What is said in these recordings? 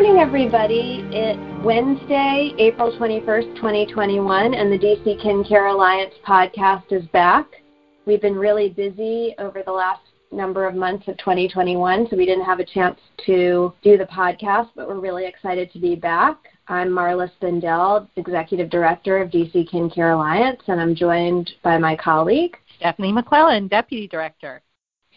morning, everybody. It's Wednesday, April 21st, 2021, and the DC Kin Care Alliance podcast is back. We've been really busy over the last number of months of 2021, so we didn't have a chance to do the podcast, but we're really excited to be back. I'm Marla Spindell, Executive Director of DC Kin Care Alliance, and I'm joined by my colleague, Stephanie McClellan, Deputy Director.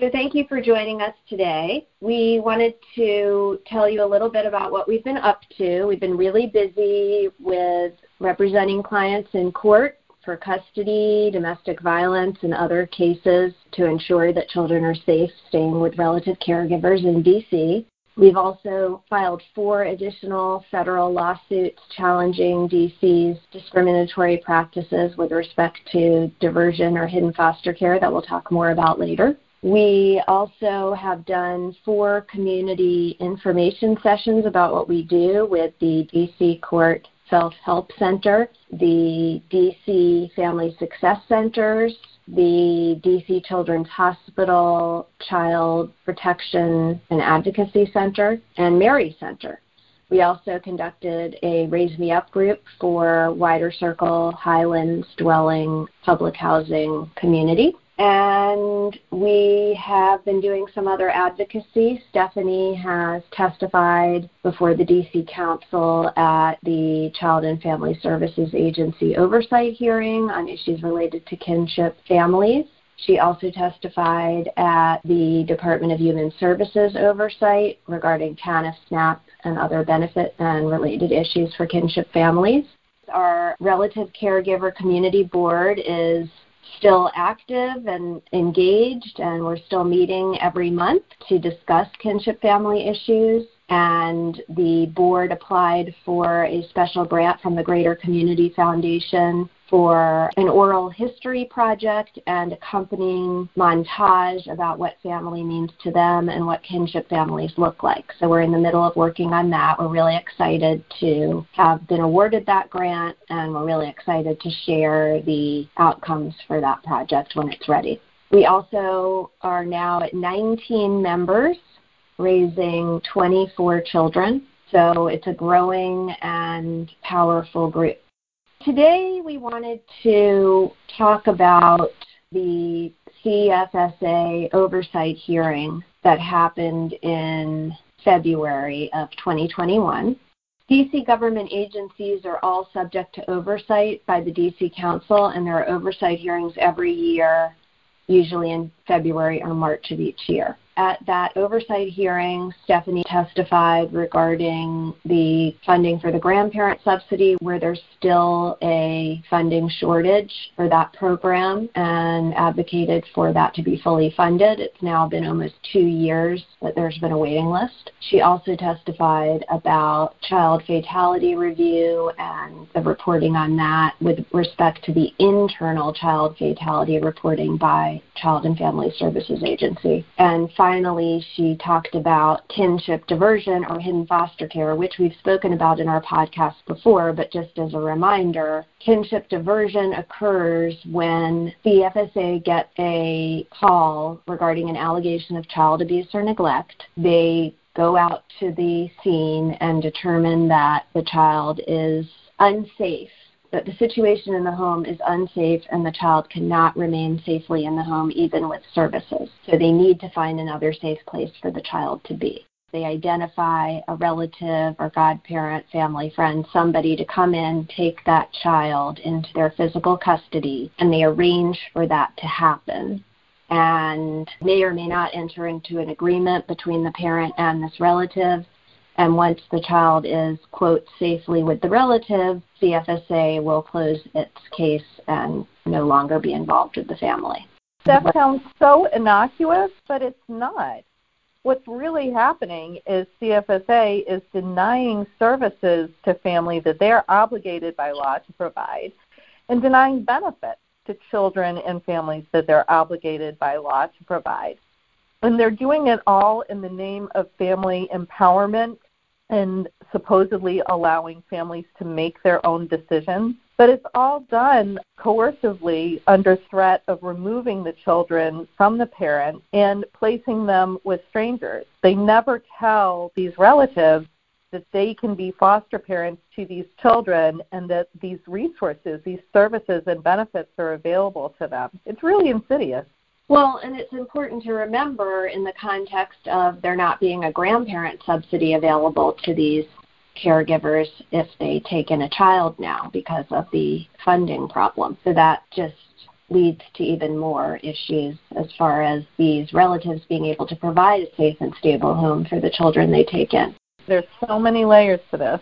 So thank you for joining us today. We wanted to tell you a little bit about what we've been up to. We've been really busy with representing clients in court for custody, domestic violence, and other cases to ensure that children are safe staying with relative caregivers in DC. We've also filed four additional federal lawsuits challenging DC's discriminatory practices with respect to diversion or hidden foster care that we'll talk more about later. We also have done four community information sessions about what we do with the DC Court Self Help Center, the DC Family Success Centers, the DC Children's Hospital Child Protection and Advocacy Center, and Mary Center. We also conducted a Raise Me Up group for Wider Circle Highlands Dwelling Public Housing Community and we have been doing some other advocacy. Stephanie has testified before the DC Council at the Child and Family Services Agency oversight hearing on issues related to kinship families. She also testified at the Department of Human Services oversight regarding TANF, SNAP, and other benefit and related issues for kinship families. Our relative caregiver community board is still active and engaged, and we're still meeting every month to discuss kinship family issues. And the board applied for a special grant from the Greater Community Foundation for an oral history project and accompanying montage about what family means to them and what kinship families look like. So we're in the middle of working on that. We're really excited to have been awarded that grant and we're really excited to share the outcomes for that project when it's ready. We also are now at 19 members raising 24 children. So it's a growing and powerful group. Today we wanted to talk about the CFSA oversight hearing that happened in February of 2021. DC government agencies are all subject to oversight by the DC Council, and there are oversight hearings every year, usually in February or March of each year at that oversight hearing, Stephanie testified regarding the funding for the grandparent subsidy, where there's still a funding shortage for that program, and advocated for that to be fully funded. It's now been almost two years that there's been a waiting list. She also testified about child fatality review and the reporting on that with respect to the internal child fatality reporting by Child and Family Services Agency. And finally, she talked about kinship diversion or hidden foster care, which we've spoken about in our podcast before, but just as a reminder, kinship diversion occurs when the FSA get a call regarding an allegation of child abuse or neglect. They go out to the scene and determine that the child is unsafe that the situation in the home is unsafe and the child cannot remain safely in the home even with services. So they need to find another safe place for the child to be. They identify a relative or godparent, family, friend, somebody to come in, take that child into their physical custody, and they arrange for that to happen and may or may not enter into an agreement between the parent and this relative and once the child is, quote, safely with the relative, the FSA will close its case and no longer be involved with the family. That sounds so innocuous, but it's not. What's really happening is CFSA is denying services to families that they are obligated by law to provide and denying benefits to children and families that they're obligated by law to provide. And they're doing it all in the name of family empowerment and supposedly allowing families to make their own decisions. But it's all done coercively under threat of removing the children from the parent and placing them with strangers. They never tell these relatives that they can be foster parents to these children and that these resources, these services and benefits are available to them. It's really insidious. Well, and it's important to remember in the context of there not being a grandparent subsidy available to these caregivers if they take in a child now because of the funding problem. So that just leads to even more issues as far as these relatives being able to provide a safe and stable home for the children they take in. There's so many layers to this.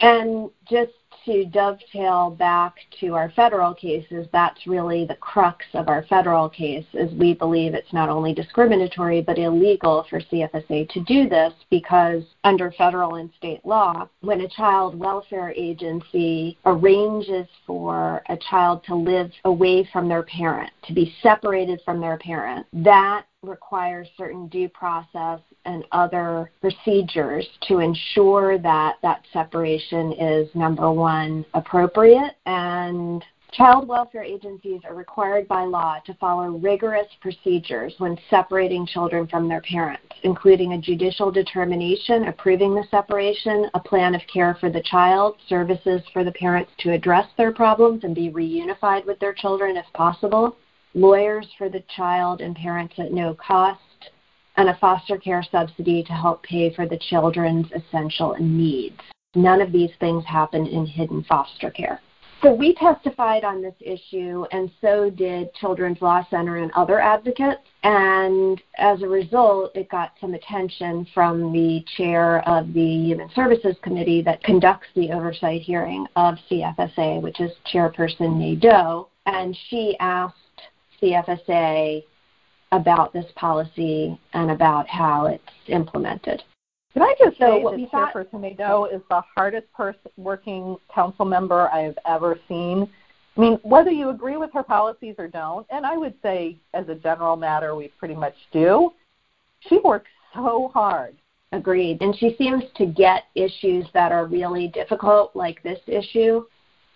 And just to dovetail back to our federal cases, that's really the crux of our federal case is we believe it's not only discriminatory but illegal for CFSA to do this because under federal and state law, when a child welfare agency arranges for a child to live away from their parent, to be separated from their parent, that requires certain due process and other procedures to ensure that that separation is number one appropriate. And Child welfare agencies are required by law to follow rigorous procedures when separating children from their parents, including a judicial determination approving the separation, a plan of care for the child, services for the parents to address their problems and be reunified with their children if possible, lawyers for the child and parents at no cost, and a foster care subsidy to help pay for the children's essential needs. None of these things happen in hidden foster care. So we testified on this issue, and so did Children's Law Center and other advocates. And as a result, it got some attention from the chair of the Human Services Committee that conducts the oversight hearing of CFSA, which is Chairperson Nadeau. And she asked CFSA about this policy and about how it's implemented. Can I just so say what that Chairperson Nadeau is the hardest person working council member I have ever seen. I mean, whether you agree with her policies or don't, and I would say as a general matter we pretty much do, she works so hard. Agreed. And she seems to get issues that are really difficult, like this issue.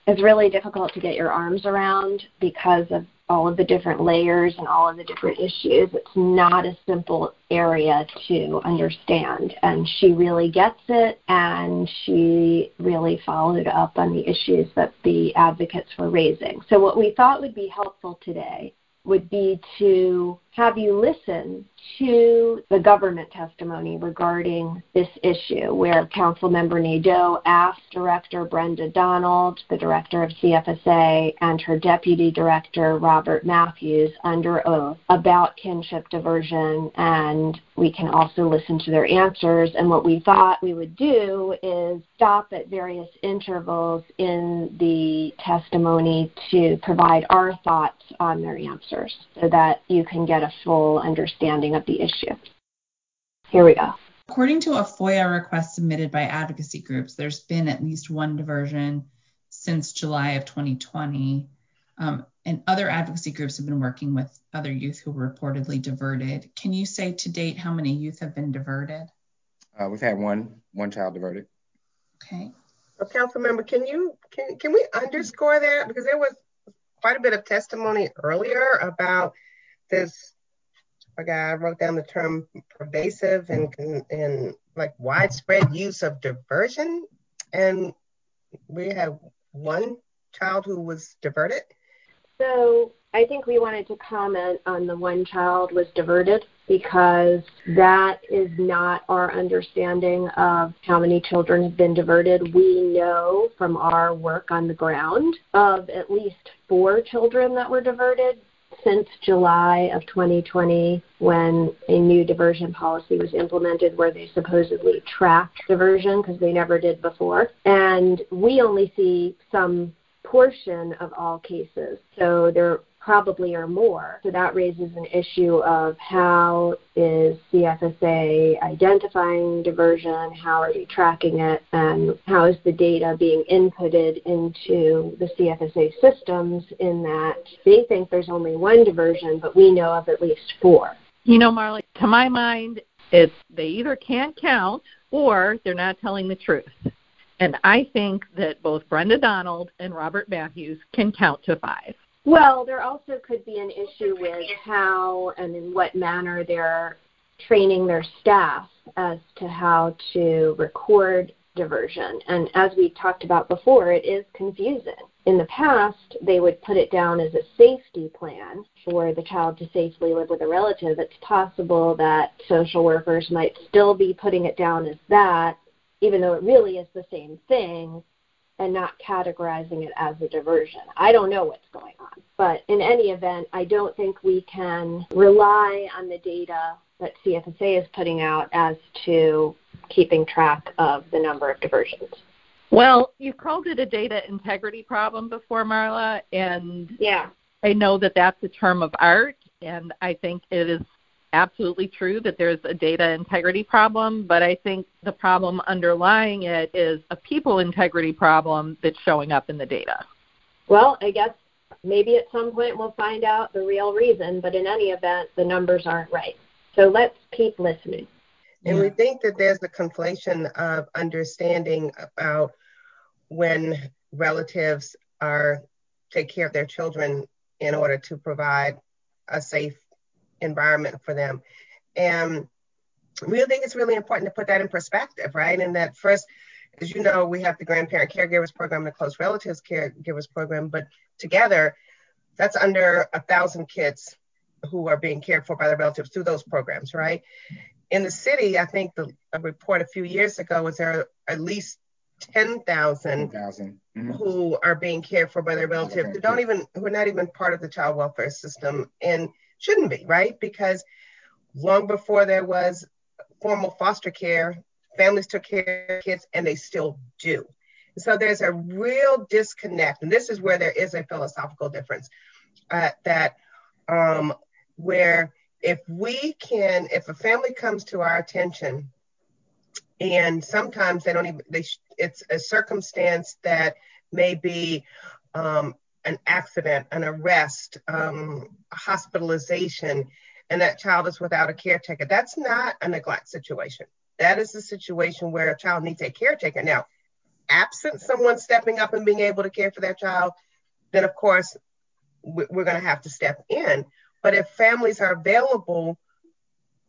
It's really difficult to get your arms around because of all of the different layers and all of the different issues. It's not a simple area to understand. And she really gets it, and she really followed up on the issues that the advocates were raising. So, what we thought would be helpful today would be to have you listen to the government testimony regarding this issue, where Council Member Nadeau asked Director Brenda Donald, the director of CFSA, and her deputy director, Robert Matthews, under oath about kinship diversion, and we can also listen to their answers. And what we thought we would do is stop at various intervals in the testimony to provide our thoughts on their answers so that you can get a full understanding of the issue. Here we go. According to a FOIA request submitted by advocacy groups, there's been at least one diversion since July of 2020. Um, and other advocacy groups have been working with other youth who were reportedly diverted. Can you say to date how many youth have been diverted? Uh, we've had one one child diverted. Okay. Well, council member, can you can can we underscore that because there was quite a bit of testimony earlier about this guy wrote down the term pervasive and and like widespread use of diversion, and we have one child who was diverted. So I think we wanted to comment on the one child was diverted because that is not our understanding of how many children have been diverted. We know from our work on the ground of at least four children that were diverted since July of 2020 when a new diversion policy was implemented where they supposedly tracked diversion because they never did before. And we only see some portion of all cases. So there probably or more. So that raises an issue of how is CFSA identifying diversion, how are they tracking it, and how is the data being inputted into the CFSA systems in that they think there's only one diversion, but we know of at least four. You know, Marla, to my mind, it's they either can't count or they're not telling the truth. And I think that both Brenda Donald and Robert Matthews can count to five. Well, there also could be an issue with how and in what manner they're training their staff as to how to record diversion. And as we talked about before, it is confusing. In the past, they would put it down as a safety plan for the child to safely live with a relative. It's possible that social workers might still be putting it down as that, even though it really is the same thing and not categorizing it as a diversion. I don't know what's going on. But in any event, I don't think we can rely on the data that CFSA is putting out as to keeping track of the number of diversions. Well, you called it a data integrity problem before, Marla, and yeah, I know that that's a term of art, and I think it is absolutely true that there's a data integrity problem, but I think the problem underlying it is a people integrity problem that's showing up in the data. Well, I guess maybe at some point we'll find out the real reason, but in any event, the numbers aren't right. So let's keep listening. And we think that there's a conflation of understanding about when relatives are take care of their children in order to provide a safe environment for them. And we think it's really important to put that in perspective, right? And that first, as you know, we have the grandparent caregivers program, the close relatives caregivers program, but together, that's under a thousand kids who are being cared for by their relatives through those programs, right? In the city, I think the a report a few years ago was there at least 10,000 mm-hmm. who are being cared for by their relatives who don't even who are not even part of the child welfare system and shouldn't be, right? Because long before there was formal foster care, families took care of kids and they still do. So there's a real disconnect, and this is where there is a philosophical difference uh, that um, where if we can, if a family comes to our attention, and sometimes they don't even, they, it's a circumstance that may be um, an accident, an arrest, um, hospitalization, and that child is without a caretaker. That's not a neglect situation. That is a situation where a child needs a caretaker. Now, absent someone stepping up and being able to care for that child, then of course we're going to have to step in. But if families are available,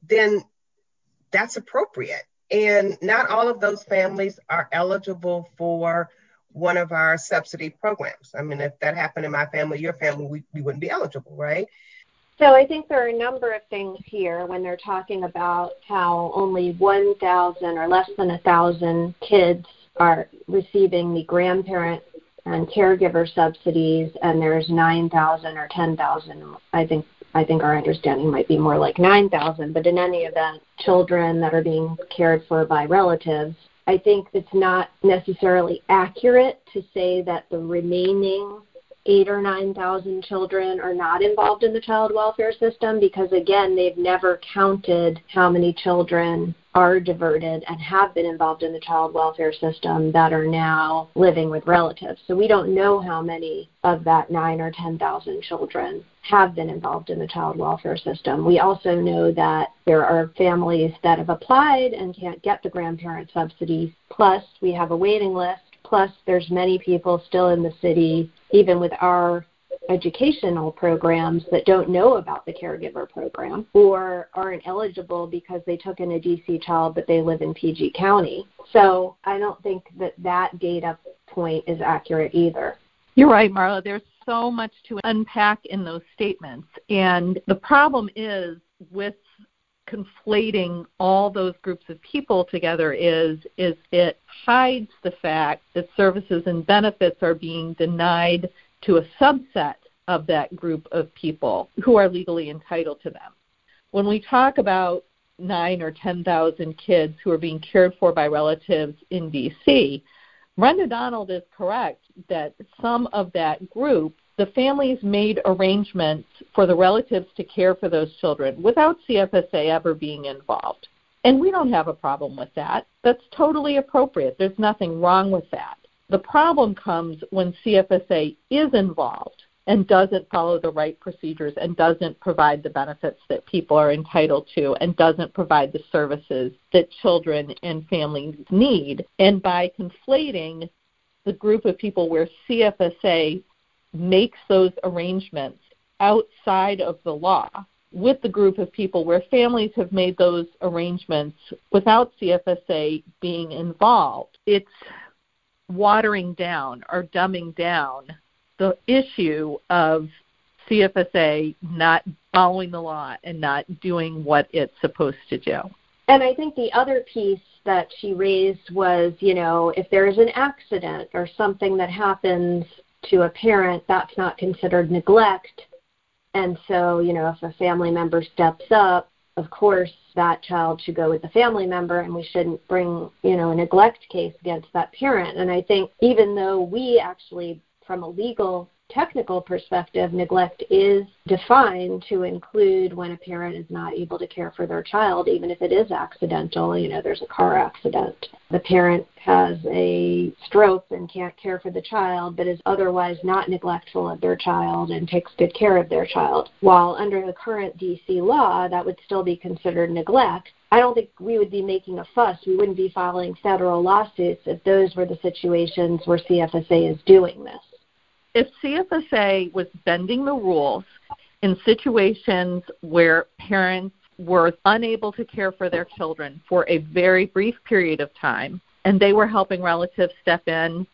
then that's appropriate. And not all of those families are eligible for one of our subsidy programs. I mean, if that happened in my family, your family, we, we wouldn't be eligible, right? So I think there are a number of things here when they're talking about how only 1,000 or less than 1,000 kids are receiving the grandparent and caregiver subsidies, and there's 9,000 or 10,000. I think I think our understanding might be more like 9,000, but in any event, children that are being cared for by relatives. I think it's not necessarily accurate to say that the remaining eight or 9,000 children are not involved in the child welfare system because, again, they've never counted how many children are diverted and have been involved in the child welfare system that are now living with relatives. So we don't know how many of that nine or 10,000 children have been involved in the child welfare system. We also know that there are families that have applied and can't get the grandparent subsidies. Plus, we have a waiting list. Plus, there's many people still in the city, even with our educational programs that don't know about the caregiver program or aren't eligible because they took in a DC child but they live in PG County. So I don't think that that data point is accurate either. You're right, Marla. There's so much to unpack in those statements. And the problem is with conflating all those groups of people together is is it hides the fact that services and benefits are being denied to a subset of that group of people who are legally entitled to them. When we talk about nine or 10,000 kids who are being cared for by relatives in DC, Brenda Donald is correct that some of that group, the families made arrangements for the relatives to care for those children without CFSA ever being involved. And we don't have a problem with that. That's totally appropriate. There's nothing wrong with that. The problem comes when CFSA is involved and doesn't follow the right procedures and doesn't provide the benefits that people are entitled to and doesn't provide the services that children and families need. And by conflating the group of people where CFSA makes those arrangements outside of the law with the group of people where families have made those arrangements without CFSA being involved. It's watering down or dumbing down the issue of CFSA not following the law and not doing what it's supposed to do. And I think the other piece that she raised was, you know, if there is an accident or something that happens to a parent, that's not considered neglect. And so, you know, if a family member steps up, of course, that child should go with the family member and we shouldn't bring, you know, a neglect case against that parent. And I think even though we actually, from a legal technical perspective, neglect is defined to include when a parent is not able to care for their child, even if it is accidental. You know, there's a car accident. The parent has a stroke and can't care for the child, but is otherwise not neglectful of their child and takes good care of their child. While under the current DC law, that would still be considered neglect. I don't think we would be making a fuss. We wouldn't be filing federal lawsuits if those were the situations where CFSA is doing this if CFSA was bending the rules in situations where parents were unable to care for their children for a very brief period of time and they were helping relatives step in,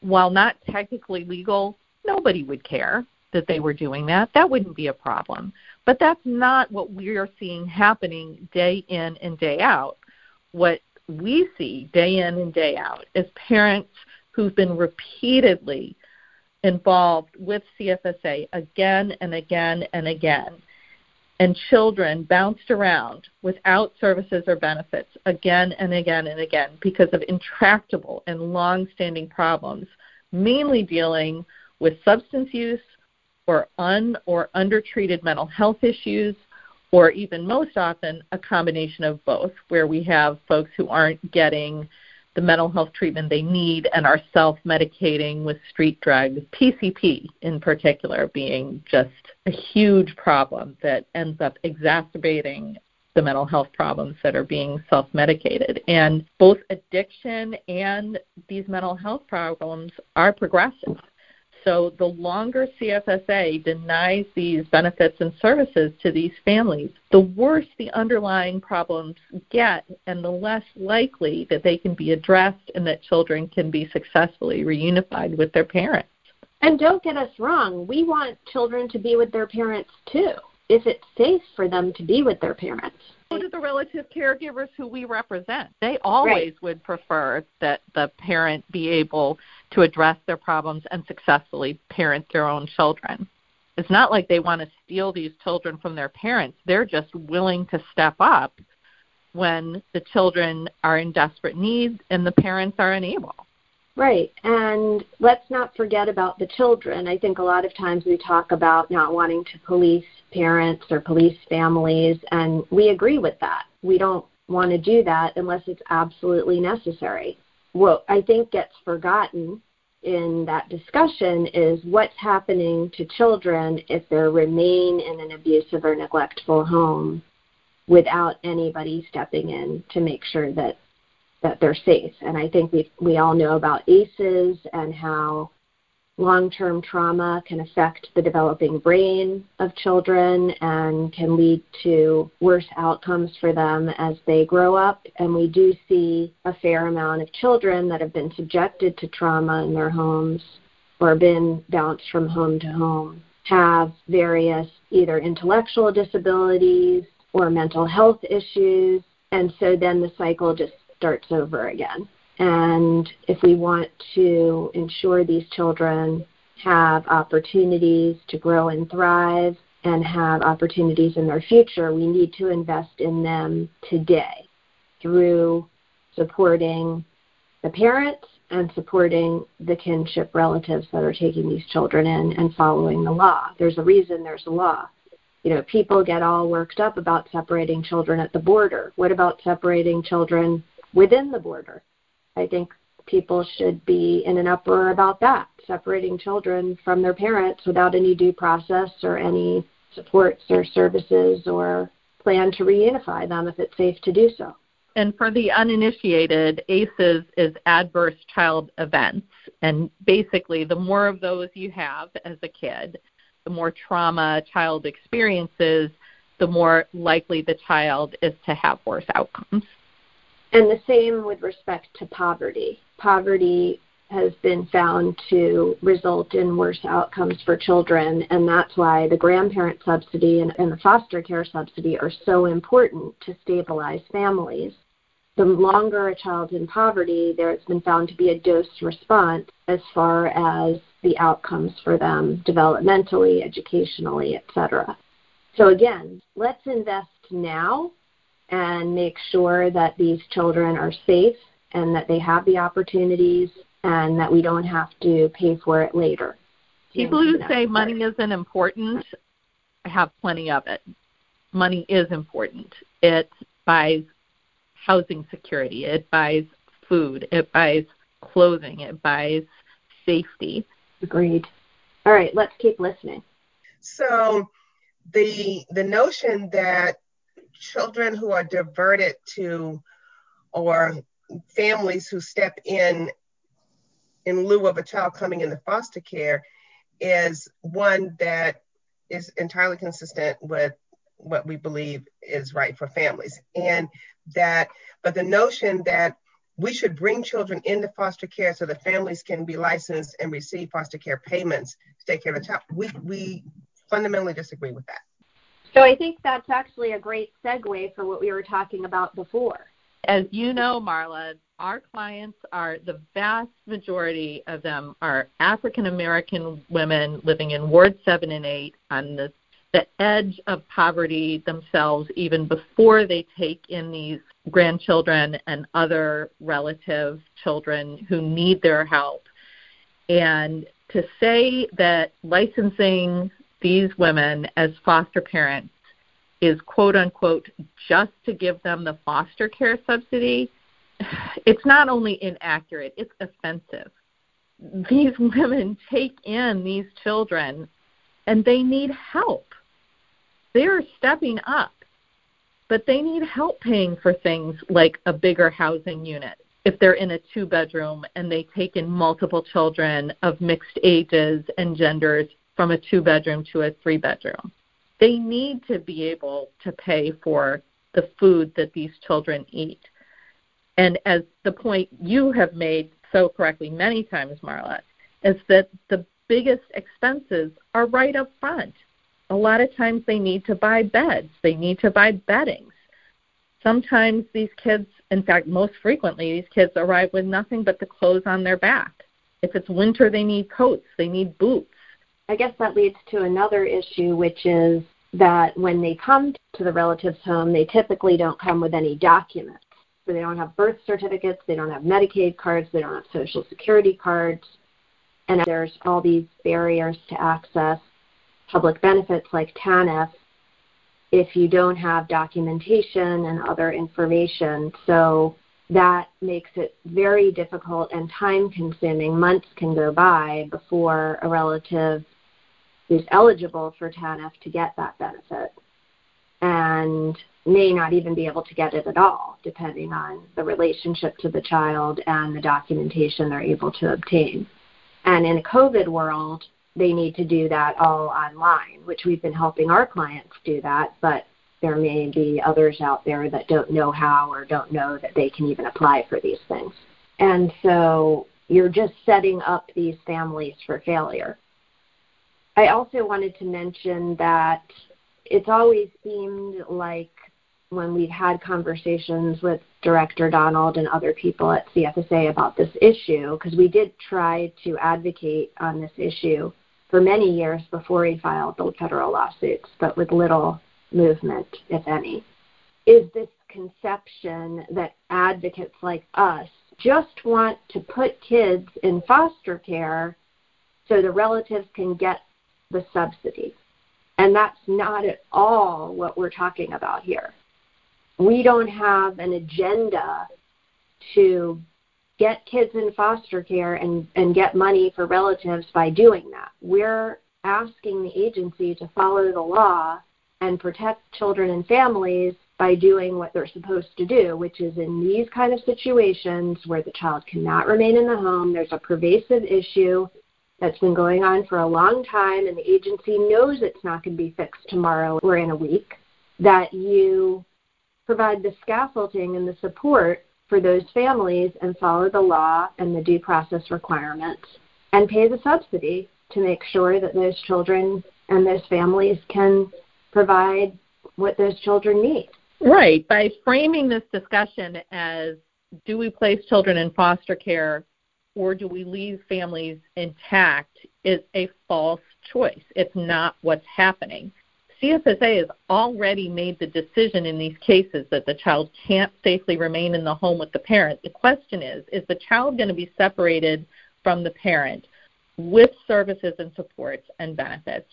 while not technically legal, nobody would care that they were doing that. That wouldn't be a problem. But that's not what we are seeing happening day in and day out. What we see day in and day out is parents who've been repeatedly involved with CFSA again and again and again, and children bounced around without services or benefits again and again and again because of intractable and long standing problems, mainly dealing with substance use or un or undertreated mental health issues or even most often a combination of both, where we have folks who aren't getting the mental health treatment they need and are self medicating with street drugs, PCP in particular being just a huge problem that ends up exacerbating the mental health problems that are being self medicated. And both addiction and these mental health problems are progressive. So the longer CFSA denies these benefits and services to these families, the worse the underlying problems get and the less likely that they can be addressed and that children can be successfully reunified with their parents. And don't get us wrong, we want children to be with their parents too, if it's safe for them to be with their parents so do the relative caregivers who we represent. They always right. would prefer that the parent be able to address their problems and successfully parent their own children. It's not like they want to steal these children from their parents. They're just willing to step up when the children are in desperate need and the parents are unable. Right. And let's not forget about the children. I think a lot of times we talk about not wanting to police parents or police families, and we agree with that. We don't want to do that unless it's absolutely necessary. What I think gets forgotten in that discussion is what's happening to children if they remain in an abusive or neglectful home without anybody stepping in to make sure that that they're safe. And I think we we all know about ACEs and how long-term trauma can affect the developing brain of children and can lead to worse outcomes for them as they grow up. And we do see a fair amount of children that have been subjected to trauma in their homes or been bounced from home to home have various either intellectual disabilities or mental health issues. And so then the cycle just starts over again. And if we want to ensure these children have opportunities to grow and thrive and have opportunities in their future, we need to invest in them today through supporting the parents and supporting the kinship relatives that are taking these children in and following the law. There's a reason there's a law. You know, people get all worked up about separating children at the border. What about separating children within the border. I think people should be in an uproar about that, separating children from their parents without any due process or any supports or services or plan to reunify them if it's safe to do so. And for the uninitiated, ACEs is adverse child events. And basically, the more of those you have as a kid, the more trauma a child experiences, the more likely the child is to have worse outcomes. And the same with respect to poverty. Poverty has been found to result in worse outcomes for children, and that's why the grandparent subsidy and, and, the foster care subsidy are so important to stabilize families. The longer a child's in poverty, there has been found to be a dose response as far as the outcomes for them developmentally, educationally, etc. So again, let's invest now and make sure that these children are safe and that they have the opportunities and that we don't have to pay for it later. People who say money isn't important have plenty of it. Money is important. It buys housing security, it buys food, it buys clothing, it buys safety. Agreed. All right, let's keep listening. So the the notion that children who are diverted to or families who step in in lieu of a child coming into foster care is one that is entirely consistent with what we believe is right for families. And that but the notion that we should bring children into foster care so that families can be licensed and receive foster care payments to take care of the child we we fundamentally disagree with that so I think that's actually a great segue for what we were talking about before. As you know, Marla, our clients are the vast majority of them are African American women living in Ward 7 and 8 on the, the edge of poverty themselves, even before they take in these grandchildren and other relative children who need their help. And to say that licensing these women as foster parents is quote unquote just to give them the foster care subsidy, it's not only inaccurate, it's offensive. These women take in these children and they need help. They're stepping up, but they need help paying for things like a bigger housing unit if they're in a two bedroom and they take in multiple children of mixed ages and genders from a two bedroom to a three bedroom. They need to be able to pay for the food that these children eat. And as the point you have made so correctly many times, Marla, is that the biggest expenses are right up front. A lot of times they need to buy beds, they need to buy beddings. Sometimes these kids, in fact, most frequently, these kids arrive with nothing but the clothes on their back. If it's winter, they need coats, they need boots. I guess that leads to another issue, which is that when they come to the relative's home, they typically don't come with any documents. So they don't have birth certificates, they don't have Medicaid cards, they don't have Social Security cards, and there's all these barriers to access public benefits like TANF if you don't have documentation and other information. So that makes it very difficult and time consuming. Months can go by before a relative who's eligible for TANF to get that benefit and may not even be able to get it at all, depending on the relationship to the child and the documentation they're able to obtain. And in a COVID world, they need to do that all online, which we've been helping our clients do that, but there may be others out there that don't know how or don't know that they can even apply for these things. And so you're just setting up these families for failure. I also wanted to mention that it's always seemed like when we've had conversations with Director Donald and other people at CFSA about this issue, because we did try to advocate on this issue for many years before he filed the federal lawsuits, but with little movement, if any, is this conception that advocates like us just want to put kids in foster care so the relatives can get the subsidy. And that's not at all what we're talking about here. We don't have an agenda to get kids in foster care and, and get money for relatives by doing that. We're asking the agency to follow the law and protect children and families by doing what they're supposed to do, which is in these kind of situations where the child cannot remain in the home, there's a pervasive issue that's been going on for a long time, and the agency knows it's not going to be fixed tomorrow or in a week. that you provide the scaffolding and the support for those families and follow the law and the due process requirements and pay the subsidy to make sure that those children and those families can provide what those children need. Right. By framing this discussion as do we place children in foster care or do we leave families intact is a false choice. It's not what's happening. CFSA has already made the decision in these cases that the child can't safely remain in the home with the parent. The question is is the child going to be separated from the parent with services and supports and benefits?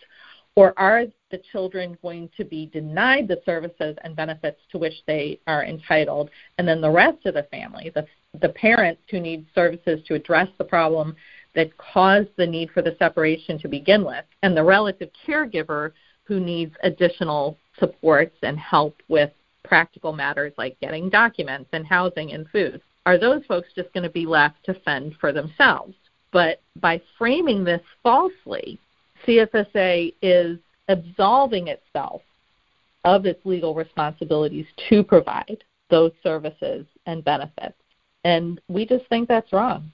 Or are the children going to be denied the services and benefits to which they are entitled? And then the rest of the family, the, the parents who need services to address the problem that caused the need for the separation to begin with, and the relative caregiver who needs additional supports and help with practical matters like getting documents and housing and food. Are those folks just going to be left to fend for themselves? But by framing this falsely, CFSA is absolving itself of its legal responsibilities to provide those services and benefits. And we just think that's wrong.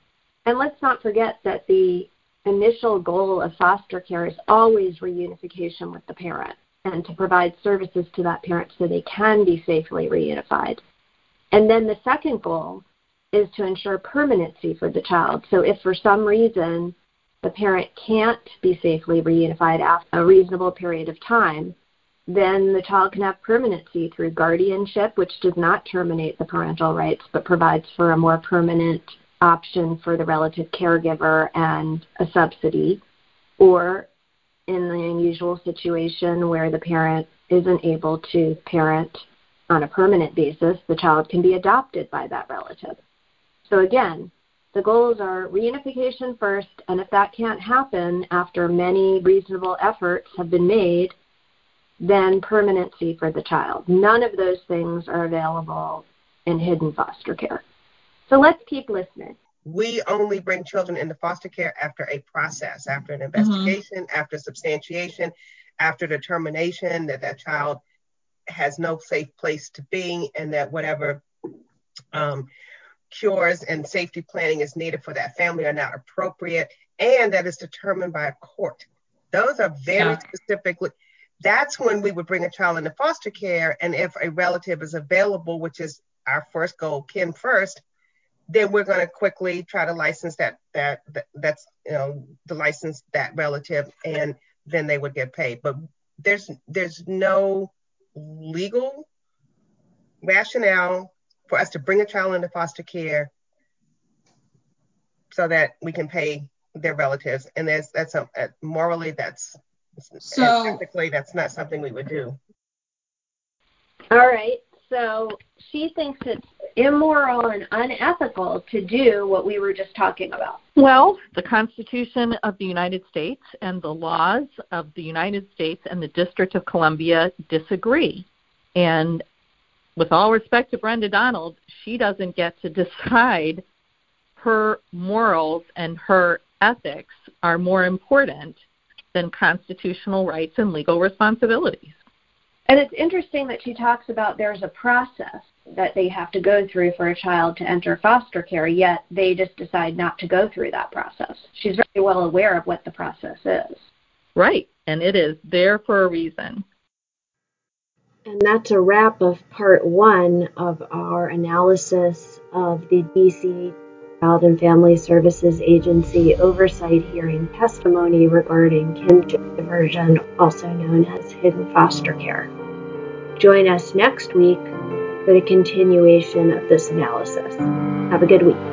And let's not forget that the initial goal of foster care is always reunification with the parent and to provide services to that parent so they can be safely reunified. And then the second goal is to ensure permanency for the child. So if for some reason the parent can't be safely reunified after a reasonable period of time, then the child can have permanency through guardianship, which does not terminate the parental rights but provides for a more permanent option for the relative caregiver and a subsidy, or in the unusual situation where the parent isn't able to parent on a permanent basis, the child can be adopted by that relative. So again, the goals are reunification first, and if that can't happen after many reasonable efforts have been made, then permanency for the child. None of those things are available in hidden foster care. So let's keep listening. We only bring children into foster care after a process, after an investigation, mm-hmm. after substantiation, after determination that that child has no safe place to be, and that whatever um, cures and safety planning is needed for that family are not appropriate, and that is determined by a court. Those are very yeah. specifically. That's when we would bring a child into foster care, and if a relative is available, which is our first goal, kin first, then we're going to quickly try to license that that, that that's you know the license that relative, and then they would get paid. But there's there's no legal rationale for us to bring a child into foster care so that we can pay their relatives. And that's a, a morally that's so technically that's not something we would do. All right. So she thinks it's immoral and unethical to do what we were just talking about. Well, the Constitution of the United States and the laws of the United States and the District of Columbia disagree. And with all respect to Brenda Donald, she doesn't get to decide her morals and her ethics are more important than constitutional rights and legal responsibilities. And it's interesting that she talks about there's a process that they have to go through for a child to enter foster care, yet they just decide not to go through that process. She's very well aware of what the process is. Right, and it is there for a reason. And that's a wrap of part one of our analysis of the DC Child and Family Services Agency oversight hearing testimony regarding kinship diversion, also known as hidden foster care. Join us next week for the continuation of this analysis. Have a good week.